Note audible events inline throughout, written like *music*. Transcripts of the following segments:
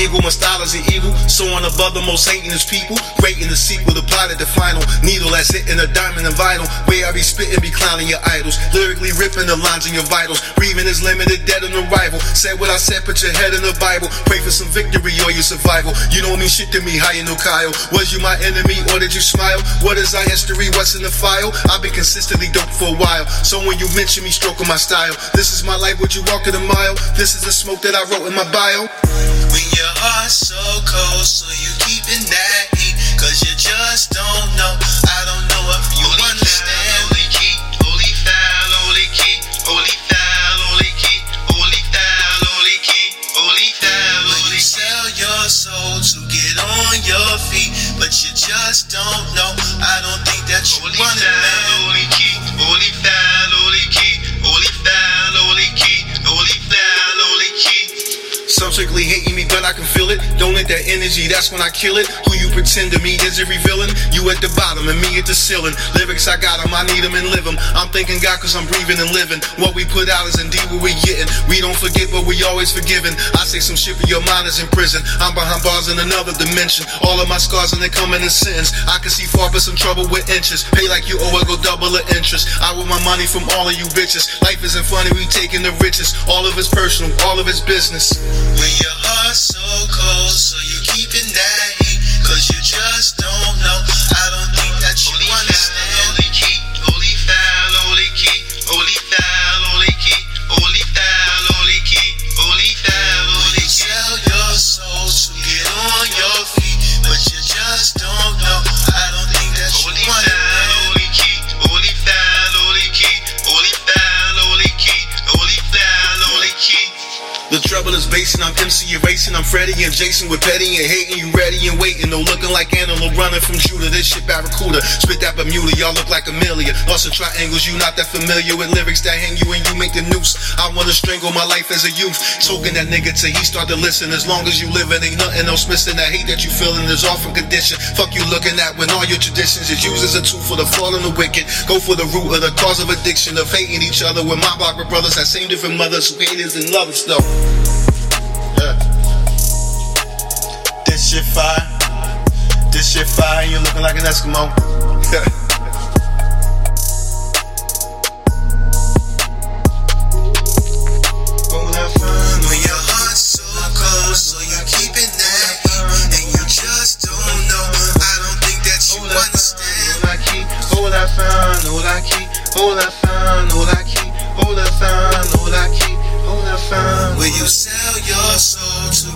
eagle, my style is an eagle. So on above the most hating is people. Great in the sequel, the plot at the final. Needle that's hitting a diamond and vinyl. Way I be spitting, be clowning your idols. Lyrically ripping the lines in your vitals. Breathing is limited, dead on arrival. Said what I said, put your head in the Bible. Pray for some victory or your survival. You don't mean shit to me, how you know Kyle? Was you my enemy or did you smile? What is our history? What's in the file? I've been consistently dope for a while. So when you mention me, stroking my style. This is my life, would you walk in a mile? This is the smoke that I wrote in my bio. When your heart's so cold, so you keeping that heat, cause you just don't know. I don't know if you understand. Holy key, holy foul, holy key, holy foul, holy key, holy foul, holy key, holy foul. When you sell your soul to get on your feet, but you just don't know. I don't think that you Holy foul, man. Strictly hating me, but I can feel it. Don't let that energy, that's when I kill it. Who you pretend to me is every villain. You at the bottom and me at the ceiling. Lyrics I got 'em, I need 'em and live 'em. I'm thanking God cause I'm breathing and living. What we put out is indeed what we getting. We don't forget, but we always forgiving. I say some shit, but your mind is in prison. I'm behind bars in another dimension. All of my scars and they coming in a sentence. I can see far, but some trouble with inches. Pay like you owe, I go double the interest. I want my money from all of you bitches. Life isn't funny, we taking the riches. All of it's personal, all of it's business. When your heart's so cold, so you keeping that heat, cause you just don't know. I don't think that you Holy foul, understand. holy key, holy foul, holy key, holy foul, holy key, holy foul, holy key, holy foul, you key. sell your soul to get on your feet, but you just don't know. I don't think that you Holy want is basing, I'm MC erasing. I'm Freddy and Jason with petty and hating. You ready and waiting. No looking like animal running from Judah. This shit Barracuda. Spit that Bermuda, y'all look like a million. Lost in triangles, you not that familiar with lyrics that hang you and you make the noose. I wanna strangle my life as a youth. Choking that nigga till he start to listen. As long as you living, ain't nothing else missing. That hate that you feeling is off from condition. Fuck you looking at when all your traditions is used as a tool for the fall and the wicked. Go for the root of the cause of addiction, of hating each other. With my Barbara brothers, that same different mothers who haters and lovers though. This shit fire. This shit fire. You looking like an Eskimo. *laughs* That fun when your heart's so cold, so you keeping that heat, and you just don't know. I don't think that you sell your soul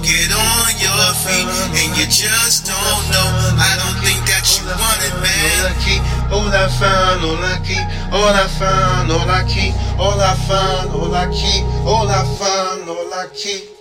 get on your feet, and you just don't know. I don't think that you want it, man. hold that fine, hold that key, hold that fine, hold that key, hold that fine, hold that key, hold that fine, hold that key.